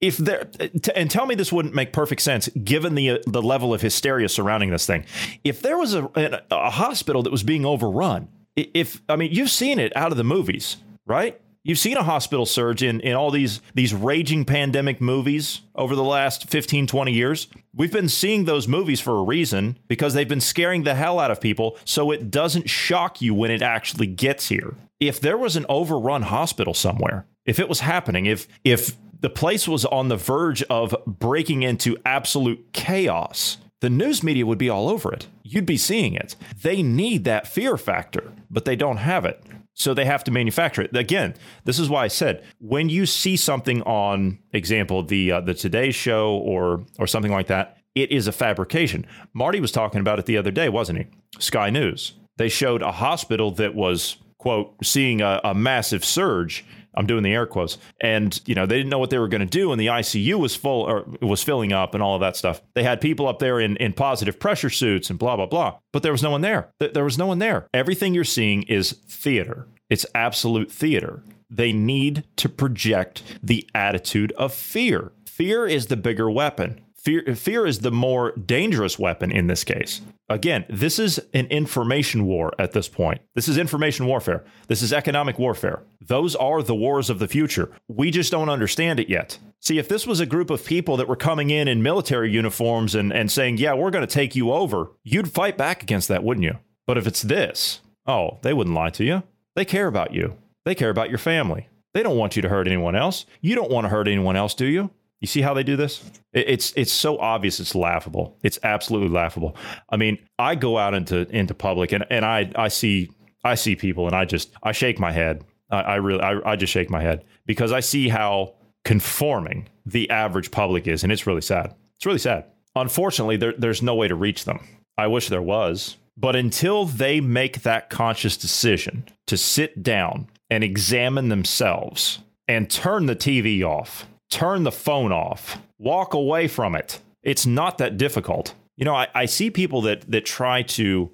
If there and tell me this wouldn't make perfect sense given the uh, the level of hysteria surrounding this thing. If there was a, a a hospital that was being overrun, if I mean you've seen it out of the movies, right? You've seen a hospital surge in, in all these these raging pandemic movies over the last 15, 20 years. We've been seeing those movies for a reason because they've been scaring the hell out of people so it doesn't shock you when it actually gets here. If there was an overrun hospital somewhere, if it was happening, if if the place was on the verge of breaking into absolute chaos, the news media would be all over it. You'd be seeing it. They need that fear factor, but they don't have it. So they have to manufacture it. Again, this is why I said when you see something on example the uh, the Today show or or something like that, it is a fabrication. Marty was talking about it the other day, wasn't he? Sky News. They showed a hospital that was quote seeing a, a massive surge I'm doing the air quotes. And you know, they didn't know what they were going to do, and the ICU was full or was filling up, and all of that stuff. They had people up there in in positive pressure suits and blah blah blah. But there was no one there. There was no one there. Everything you're seeing is theater. It's absolute theater. They need to project the attitude of fear. Fear is the bigger weapon. Fear, fear is the more dangerous weapon in this case. Again, this is an information war at this point. This is information warfare. This is economic warfare. Those are the wars of the future. We just don't understand it yet. See, if this was a group of people that were coming in in military uniforms and, and saying, yeah, we're going to take you over, you'd fight back against that, wouldn't you? But if it's this, oh, they wouldn't lie to you. They care about you, they care about your family. They don't want you to hurt anyone else. You don't want to hurt anyone else, do you? You see how they do this? It's it's so obvious. It's laughable. It's absolutely laughable. I mean, I go out into into public and, and I I see I see people and I just I shake my head. I, I really I, I just shake my head because I see how conforming the average public is, and it's really sad. It's really sad. Unfortunately, there, there's no way to reach them. I wish there was, but until they make that conscious decision to sit down and examine themselves and turn the TV off, turn the phone off, walk away from it. It's not that difficult. You know, I, I see people that that try to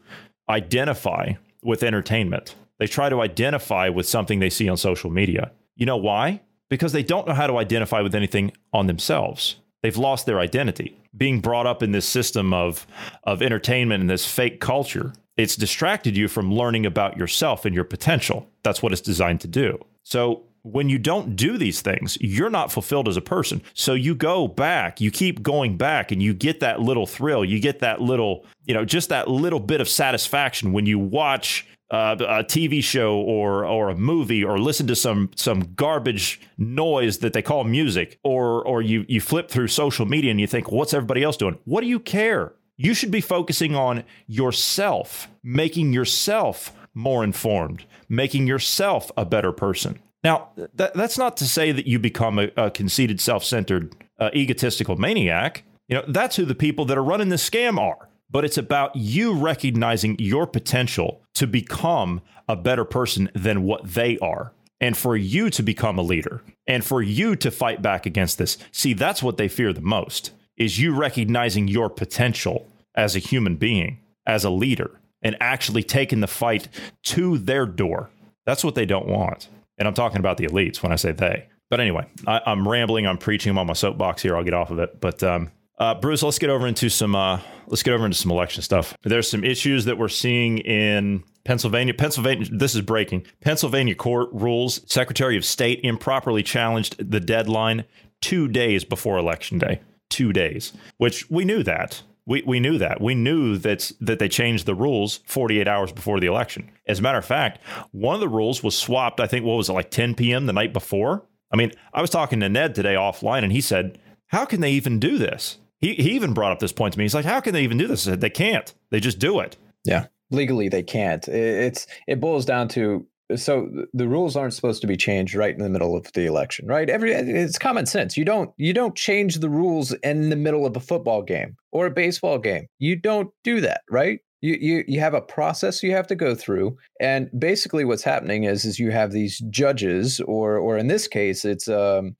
identify with entertainment. They try to identify with something they see on social media. You know why? Because they don't know how to identify with anything on themselves. They've lost their identity. Being brought up in this system of of entertainment and this fake culture, it's distracted you from learning about yourself and your potential. That's what it's designed to do. So when you don't do these things, you're not fulfilled as a person. So you go back, you keep going back, and you get that little thrill. You get that little, you know, just that little bit of satisfaction when you watch uh, a TV show or or a movie or listen to some some garbage noise that they call music, or or you you flip through social media and you think, what's everybody else doing? What do you care? You should be focusing on yourself, making yourself more informed, making yourself a better person. Now, that, that's not to say that you become a, a conceited, self centered, uh, egotistical maniac. You know, that's who the people that are running this scam are. But it's about you recognizing your potential to become a better person than what they are. And for you to become a leader and for you to fight back against this. See, that's what they fear the most is you recognizing your potential as a human being, as a leader, and actually taking the fight to their door. That's what they don't want. And I'm talking about the elites when I say they. But anyway, I, I'm rambling. I'm preaching. I'm on my soapbox here. I'll get off of it. But um, uh, Bruce, let's get over into some. Uh, let's get over into some election stuff. There's some issues that we're seeing in Pennsylvania. Pennsylvania. This is breaking. Pennsylvania court rules Secretary of State improperly challenged the deadline two days before election day. Two days, which we knew that. We, we knew that. We knew that that they changed the rules 48 hours before the election. As a matter of fact, one of the rules was swapped. I think what was it like 10 p.m. the night before. I mean, I was talking to Ned today offline, and he said, "How can they even do this?" He he even brought up this point to me. He's like, "How can they even do this?" I said, "They can't. They just do it." Yeah, legally they can't. It's it boils down to so the rules aren't supposed to be changed right in the middle of the election, right? Every it's common sense. You don't you don't change the rules in the middle of a football game or a baseball game. You don't do that, right? You, you you have a process you have to go through, and basically what's happening is is you have these judges, or or in this case, it's um,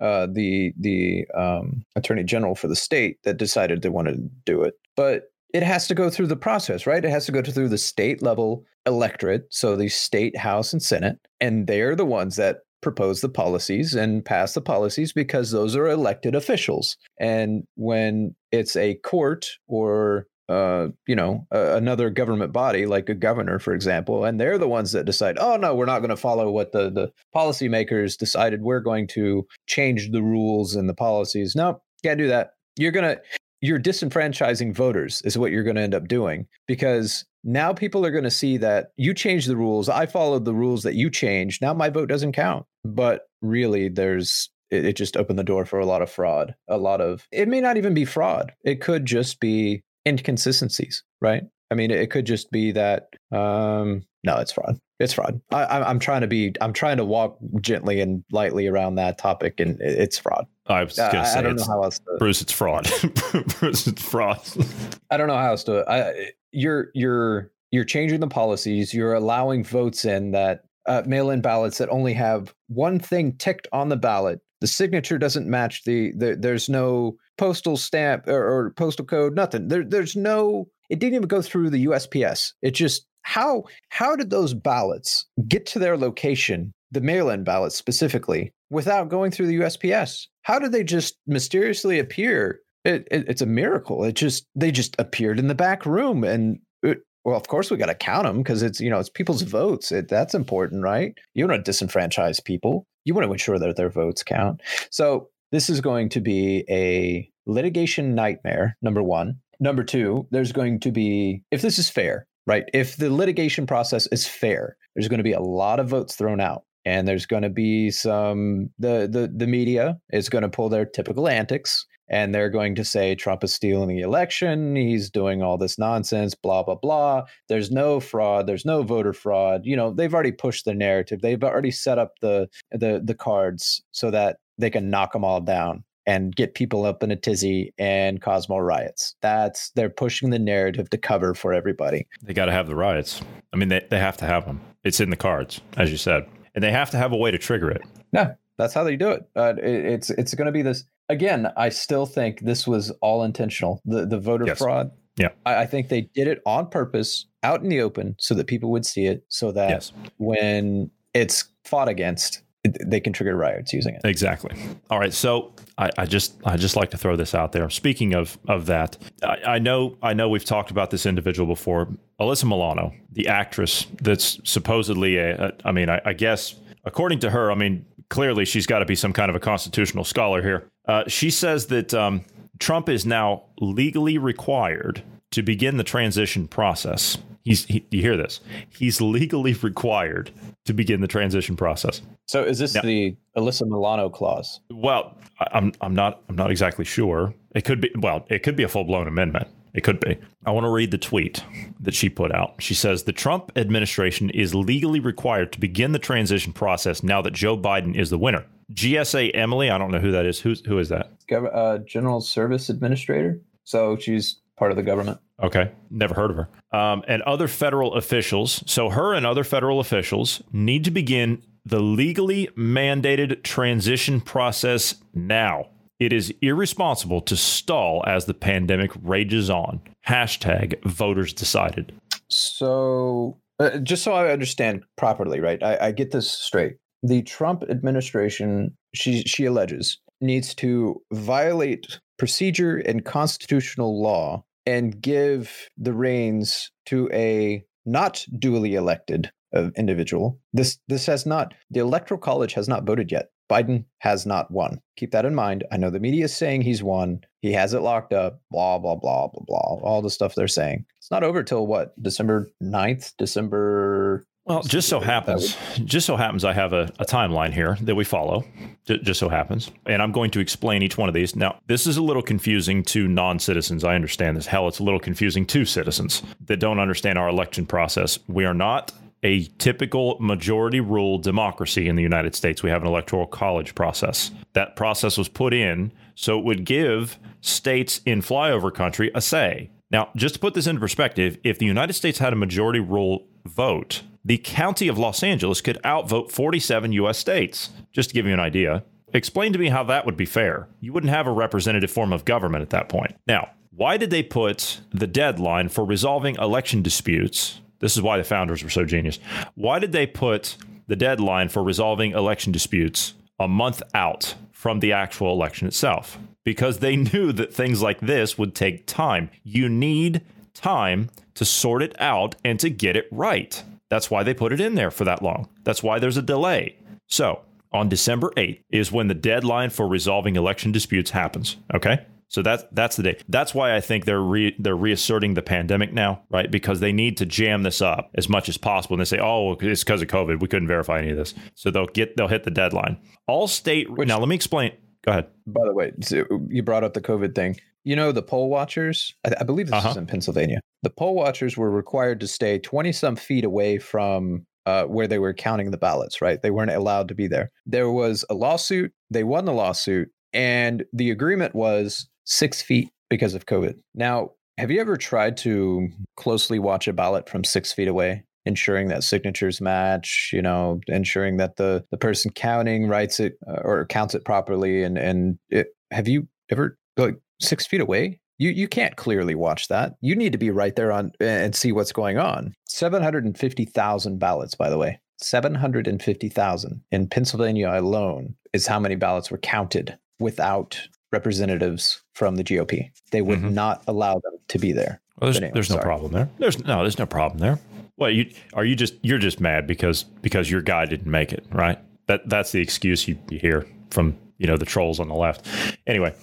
uh, the the um, attorney general for the state that decided they wanted to do it. But it has to go through the process, right? It has to go through the state level electorate, so the state house and senate, and they're the ones that propose the policies and pass the policies because those are elected officials. And when it's a court or uh, you know, uh, another government body like a governor, for example, and they're the ones that decide, oh no, we're not going to follow what the the policymakers decided. We're going to change the rules and the policies. No, can't do that. You're gonna you're disenfranchising voters is what you're going to end up doing because now people are going to see that you changed the rules. I followed the rules that you changed. Now my vote doesn't count. But really, there's it, it just opened the door for a lot of fraud. A lot of it may not even be fraud. It could just be inconsistencies, right? I mean, it could just be that um, no, it's fraud. It's fraud. I, am trying to be. I'm trying to walk gently and lightly around that topic, and it's fraud. I was going to say, I don't know how else to, Bruce. It's fraud. Bruce, it's fraud. I don't know how else to. I, you're you're you're changing the policies. You're allowing votes in that uh, mail-in ballots that only have one thing ticked on the ballot. The signature doesn't match the. the there's no postal stamp or, or postal code. Nothing. There, there's no. It didn't even go through the USPS. It just how how did those ballots get to their location, the mail-in ballots specifically, without going through the USPS? How did they just mysteriously appear? It, it, it's a miracle. It just they just appeared in the back room, and it, well, of course we got to count them because it's you know it's people's votes. It, that's important, right? You want to disenfranchise people. You want to ensure that their votes count. So this is going to be a litigation nightmare. Number one. Number two, there's going to be if this is fair, right? If the litigation process is fair, there's going to be a lot of votes thrown out. And there's going to be some the the the media is going to pull their typical antics and they're going to say Trump is stealing the election, he's doing all this nonsense, blah blah blah. There's no fraud, there's no voter fraud. You know, they've already pushed the narrative. They've already set up the the the cards so that they can knock them all down and get people up in a tizzy and cause more riots. That's they're pushing the narrative to cover for everybody. They got to have the riots. I mean, they, they have to have them. It's in the cards, as you said, and they have to have a way to trigger it. Yeah, that's how they do it. Uh, it it's it's going to be this again. I still think this was all intentional. The the voter yes. fraud. Yeah, I, I, think they did it on purpose, out in the open, so that people would see it, so that yes. when it's fought against, they can trigger riots using it. Exactly. All right. So I, I, just I just like to throw this out there. Speaking of of that, I, I, know I know we've talked about this individual before, Alyssa Milano, the actress that's supposedly a. a I mean, I, I, guess according to her, I mean, clearly she's got to be some kind of a constitutional scholar here. Uh, she says that um, Trump is now legally required to begin the transition process He's he, you hear this? He's legally required to begin the transition process. So is this now, the Alyssa Milano clause? Well, I'm I'm not I'm not exactly sure. It could be well, it could be a full blown amendment. It could be. I want to read the tweet that she put out. She says the Trump administration is legally required to begin the transition process now that Joe Biden is the winner. GSA Emily, I don't know who that is. Who's who is that? Uh, General Service Administrator. So she's part of the government. Okay, never heard of her. Um, and other federal officials. So her and other federal officials need to begin the legally mandated transition process now. It is irresponsible to stall as the pandemic rages on. Hashtag voters decided. So, uh, just so I understand properly, right? I, I get this straight. The Trump administration, she she alleges, needs to violate procedure and constitutional law and give the reins to a not duly elected uh, individual. This this has not the electoral college has not voted yet. Biden has not won. Keep that in mind. I know the media is saying he's won. He has it locked up, blah, blah, blah, blah, blah. All the stuff they're saying. It's not over till what? December 9th, December well, just so happens, just so happens, I have a, a timeline here that we follow. J- just so happens, and I'm going to explain each one of these. Now, this is a little confusing to non-citizens. I understand this. Hell, it's a little confusing to citizens that don't understand our election process. We are not a typical majority rule democracy in the United States. We have an electoral college process. That process was put in so it would give states in flyover country a say. Now, just to put this into perspective, if the United States had a majority rule vote, the county of Los Angeles could outvote 47 U.S. states. Just to give you an idea, explain to me how that would be fair. You wouldn't have a representative form of government at that point. Now, why did they put the deadline for resolving election disputes? This is why the founders were so genius. Why did they put the deadline for resolving election disputes a month out from the actual election itself? Because they knew that things like this would take time. You need time to sort it out and to get it right. That's why they put it in there for that long. That's why there's a delay. So, on December 8th is when the deadline for resolving election disputes happens. Okay? So that's that's the day. That's why I think they're re, they're reasserting the pandemic now, right? Because they need to jam this up as much as possible. And they say, "Oh, it's because of COVID. We couldn't verify any of this." So they'll get they'll hit the deadline. All state. Which, now let me explain. Go ahead. By the way, so you brought up the COVID thing. You know the poll watchers. I, I believe this uh-huh. is in Pennsylvania. The poll watchers were required to stay twenty some feet away from uh, where they were counting the ballots, right? They weren't allowed to be there. There was a lawsuit. They won the lawsuit. And the agreement was six feet because of COVID. Now, have you ever tried to closely watch a ballot from six feet away? Ensuring that signatures match you know ensuring that the the person counting writes it uh, or counts it properly and and it, have you ever like six feet away you you can't clearly watch that you need to be right there on and see what's going on 750000 ballots by the way 750000 in pennsylvania alone is how many ballots were counted without representatives from the GOP. They would mm-hmm. not allow them to be there. Well, there's, anyway, there's no problem there. There's no there's no problem there. Well, you are you just you're just mad because because your guy didn't make it, right? That that's the excuse you, you hear from you know the trolls on the left. Anyway,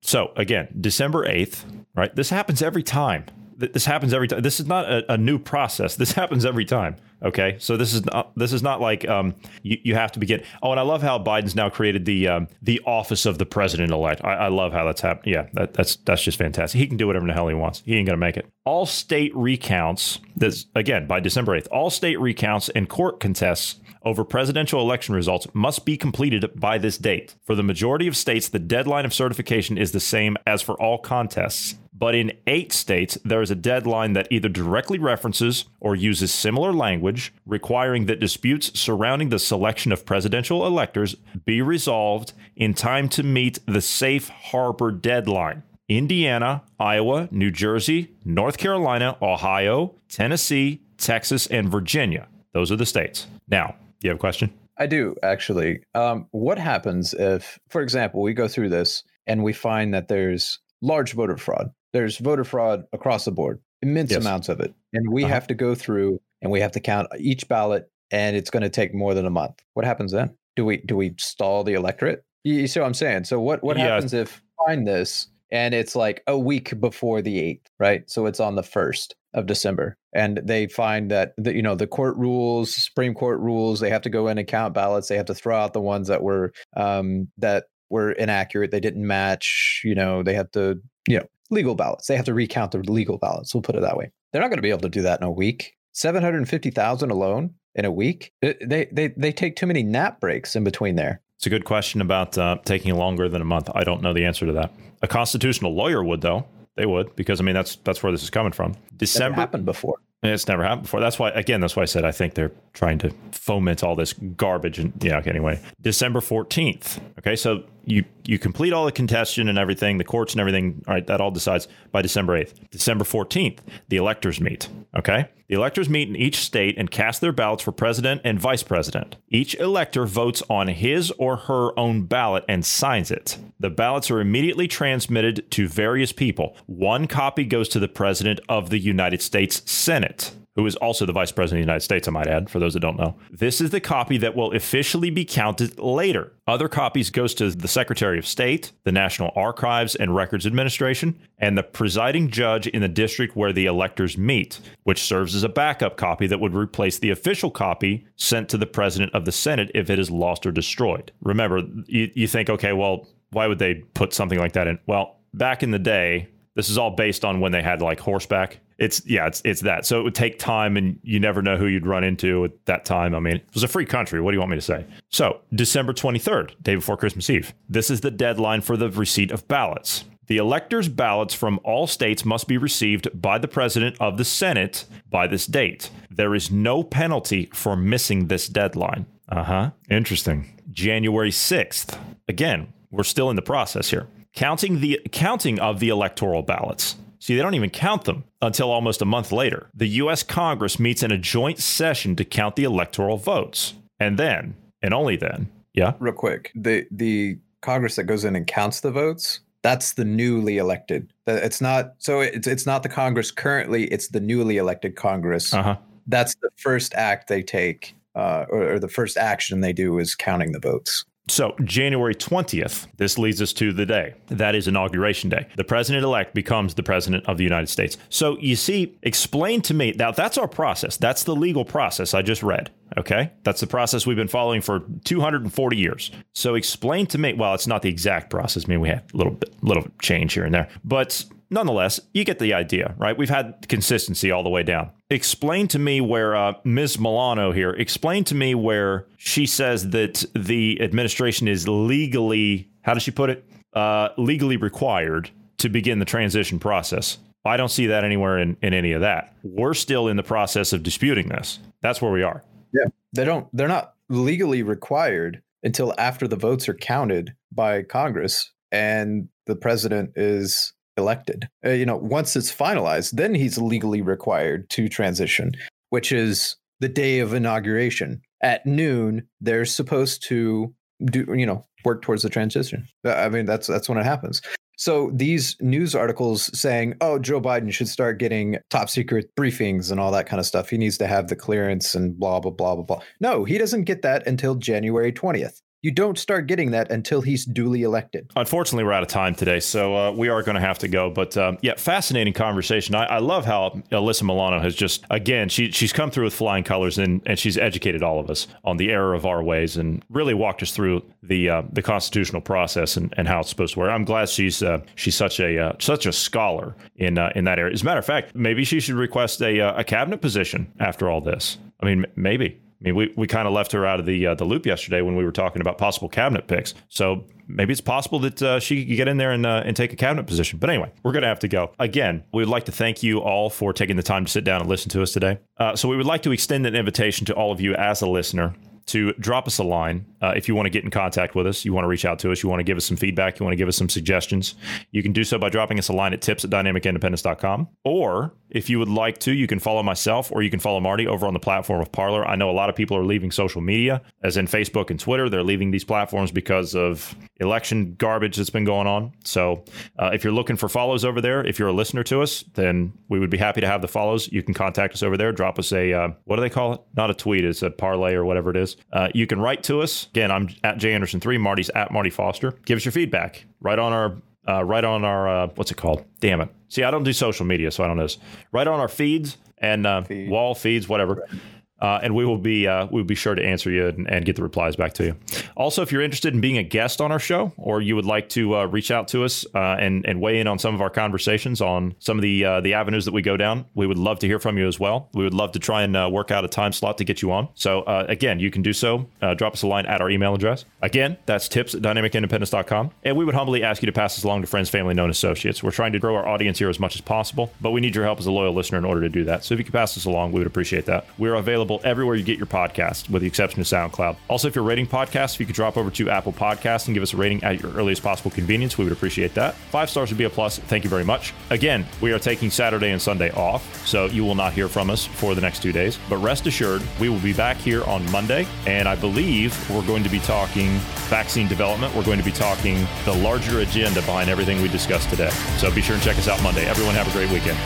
so again, December eighth, right? This happens every time. This happens every time. This is not a, a, new process. This happens every time. Okay, so this is not this is not like um, you, you have to begin. Oh, and I love how Biden's now created the um, the office of the president elect. I, I love how that's happened. Yeah, that, that's that's just fantastic. He can do whatever the hell he wants. He ain't gonna make it. All state recounts. This again by December eighth. All state recounts and court contests over presidential election results must be completed by this date. For the majority of states, the deadline of certification is the same as for all contests. But in eight states, there is a deadline that either directly references or uses similar language requiring that disputes surrounding the selection of presidential electors be resolved in time to meet the safe harbor deadline. Indiana, Iowa, New Jersey, North Carolina, Ohio, Tennessee, Texas, and Virginia. Those are the states. Now, you have a question? I do, actually. Um, what happens if, for example, we go through this and we find that there's large voter fraud? There's voter fraud across the board, immense yes. amounts of it. And we uh-huh. have to go through and we have to count each ballot and it's going to take more than a month. What happens then? Do we do we stall the electorate? You, see what I'm saying? So what what yeah. happens if find this and it's like a week before the 8th, right? So it's on the 1st of December and they find that the, you know the court rules, Supreme Court rules, they have to go in and count ballots, they have to throw out the ones that were um that were inaccurate, they didn't match, you know, they have to you know legal ballots. They have to recount the legal ballots. We'll put it that way. They're not going to be able to do that in a week. 750,000 alone in a week. They, they, they take too many nap breaks in between there. It's a good question about uh, taking longer than a month. I don't know the answer to that. A constitutional lawyer would, though. They would, because I mean that's that's where this is coming from. December Never happened before. It's never happened before. That's why, again, that's why I said I think they're trying to foment all this garbage. And yeah, anyway, December 14th. Okay, so you you complete all the contestation and everything, the courts and everything. All right, that all decides by December 8th. December 14th, the electors meet. Okay, the electors meet in each state and cast their ballots for president and vice president. Each elector votes on his or her own ballot and signs it. The ballots are immediately transmitted to various people. One copy goes to the president of the United States Senate who is also the Vice President of the United States, I might add, for those that don't know. This is the copy that will officially be counted later. Other copies goes to the Secretary of State, the National Archives and Records Administration, and the presiding judge in the district where the electors meet, which serves as a backup copy that would replace the official copy sent to the President of the Senate if it is lost or destroyed. Remember, you, you think, okay, well, why would they put something like that in? Well, back in the day, this is all based on when they had like horseback it's yeah, it's it's that. So it would take time, and you never know who you'd run into at that time. I mean, it was a free country. What do you want me to say? So December twenty third, day before Christmas Eve. This is the deadline for the receipt of ballots. The electors' ballots from all states must be received by the president of the Senate by this date. There is no penalty for missing this deadline. Uh huh. Interesting. January 6th. Again, we're still in the process here. Counting the counting of the electoral ballots. See, they don't even count them until almost a month later. The U.S. Congress meets in a joint session to count the electoral votes. And then, and only then, yeah. Real quick, the the Congress that goes in and counts the votes, that's the newly elected. It's not so it's it's not the Congress currently, it's the newly elected Congress. Uh-huh. That's the first act they take, uh, or, or the first action they do is counting the votes. So, January 20th, this leads us to the day. That is Inauguration Day. The president elect becomes the president of the United States. So, you see, explain to me now, that's our process. That's the legal process I just read. Okay. That's the process we've been following for 240 years. So, explain to me, well, it's not the exact process. I mean, we had a little bit, little change here and there, but nonetheless, you get the idea, right? We've had consistency all the way down. Explain to me where uh, Ms. Milano here, explain to me where she says that the administration is legally, how does she put it? Uh, legally required to begin the transition process. I don't see that anywhere in, in any of that. We're still in the process of disputing this. That's where we are. Yeah. They don't, they're not legally required until after the votes are counted by Congress and the president is elected. Uh, you know, once it's finalized, then he's legally required to transition, which is the day of inauguration. At noon, they're supposed to do, you know, work towards the transition. Uh, I mean, that's that's when it happens. So these news articles saying, "Oh, Joe Biden should start getting top secret briefings and all that kind of stuff. He needs to have the clearance and blah blah blah blah blah." No, he doesn't get that until January 20th you don't start getting that until he's duly elected. Unfortunately, we're out of time today, so uh, we are going to have to go. But um, yeah, fascinating conversation. I, I, love how Alyssa Milano has just again she she's come through with flying colors and and she's educated all of us on the error of our ways and really walked us through the uh, the constitutional process and, and how it's supposed to work. I'm glad she's uh, she's such a uh, such a scholar in uh, in that area. As a matter of fact, maybe she should request a uh, a cabinet position after all this. I mean, maybe. I mean, we, we kind of left her out of the uh, the loop yesterday when we were talking about possible cabinet picks. So maybe it's possible that uh, she could get in there and uh, and take a cabinet position. But anyway, we're going to have to go. Again, we would like to thank you all for taking the time to sit down and listen to us today. Uh, so we would like to extend an invitation to all of you as a listener to drop us a line uh, if you want to get in contact with us. You want to reach out to us. You want to give us some feedback. You want to give us some suggestions. You can do so by dropping us a line at tips at dynamicindependence.com. Or if you would like to, you can follow myself or you can follow Marty over on the platform of Parler. I know a lot of people are leaving social media, as in Facebook and Twitter. They're leaving these platforms because of election garbage that's been going on. So uh, if you're looking for follows over there, if you're a listener to us, then we would be happy to have the follows. You can contact us over there. Drop us a, uh, what do they call it? Not a tweet, it's a parlay or whatever it is. Uh, you can write to us. Again, I'm at Jay Anderson3. Marty's at Marty Foster. Give us your feedback right on our uh, right on our uh, what's it called? Damn it! See, I don't do social media, so I don't know this. Right on our feeds and uh, Feed. wall feeds, whatever. Right uh, and we will be uh, we will be sure to answer you and, and, get the replies back to you. Also, if you're interested in being a guest on our show, or you would like to uh, reach out to us uh, and and weigh in on some of our conversations on some of the uh, the avenues that we go down, we would love to hear from you as well. We would love to try and uh, work out a time slot to get you on. So again, you can do so. drop us a line at our email address. Again, that's tips at dynamicindependence.com. And we would humbly ask you to pass this along to friends, family, known associates. We're trying to grow our audience here as much as possible, but we need your help as a loyal listener in order to do that. So if you could pass this along, we would appreciate that. We're available everywhere you get your podcast, with the exception of SoundCloud. Also, if you're rating podcasts, if you could drop over to Apple Podcasts and give us a rating at your earliest possible convenience, we would appreciate that. Five stars would be a plus. Thank you very much. Again, we are taking Saturday and Sunday off, so you will not hear from us for the next two days. But rest assured, we will be back here on Monday, and I believe we're going to be talking vaccine development. We're going to be talking the larger agenda behind everything we discussed today. So be sure and check us out Monday. Everyone, have a great weekend.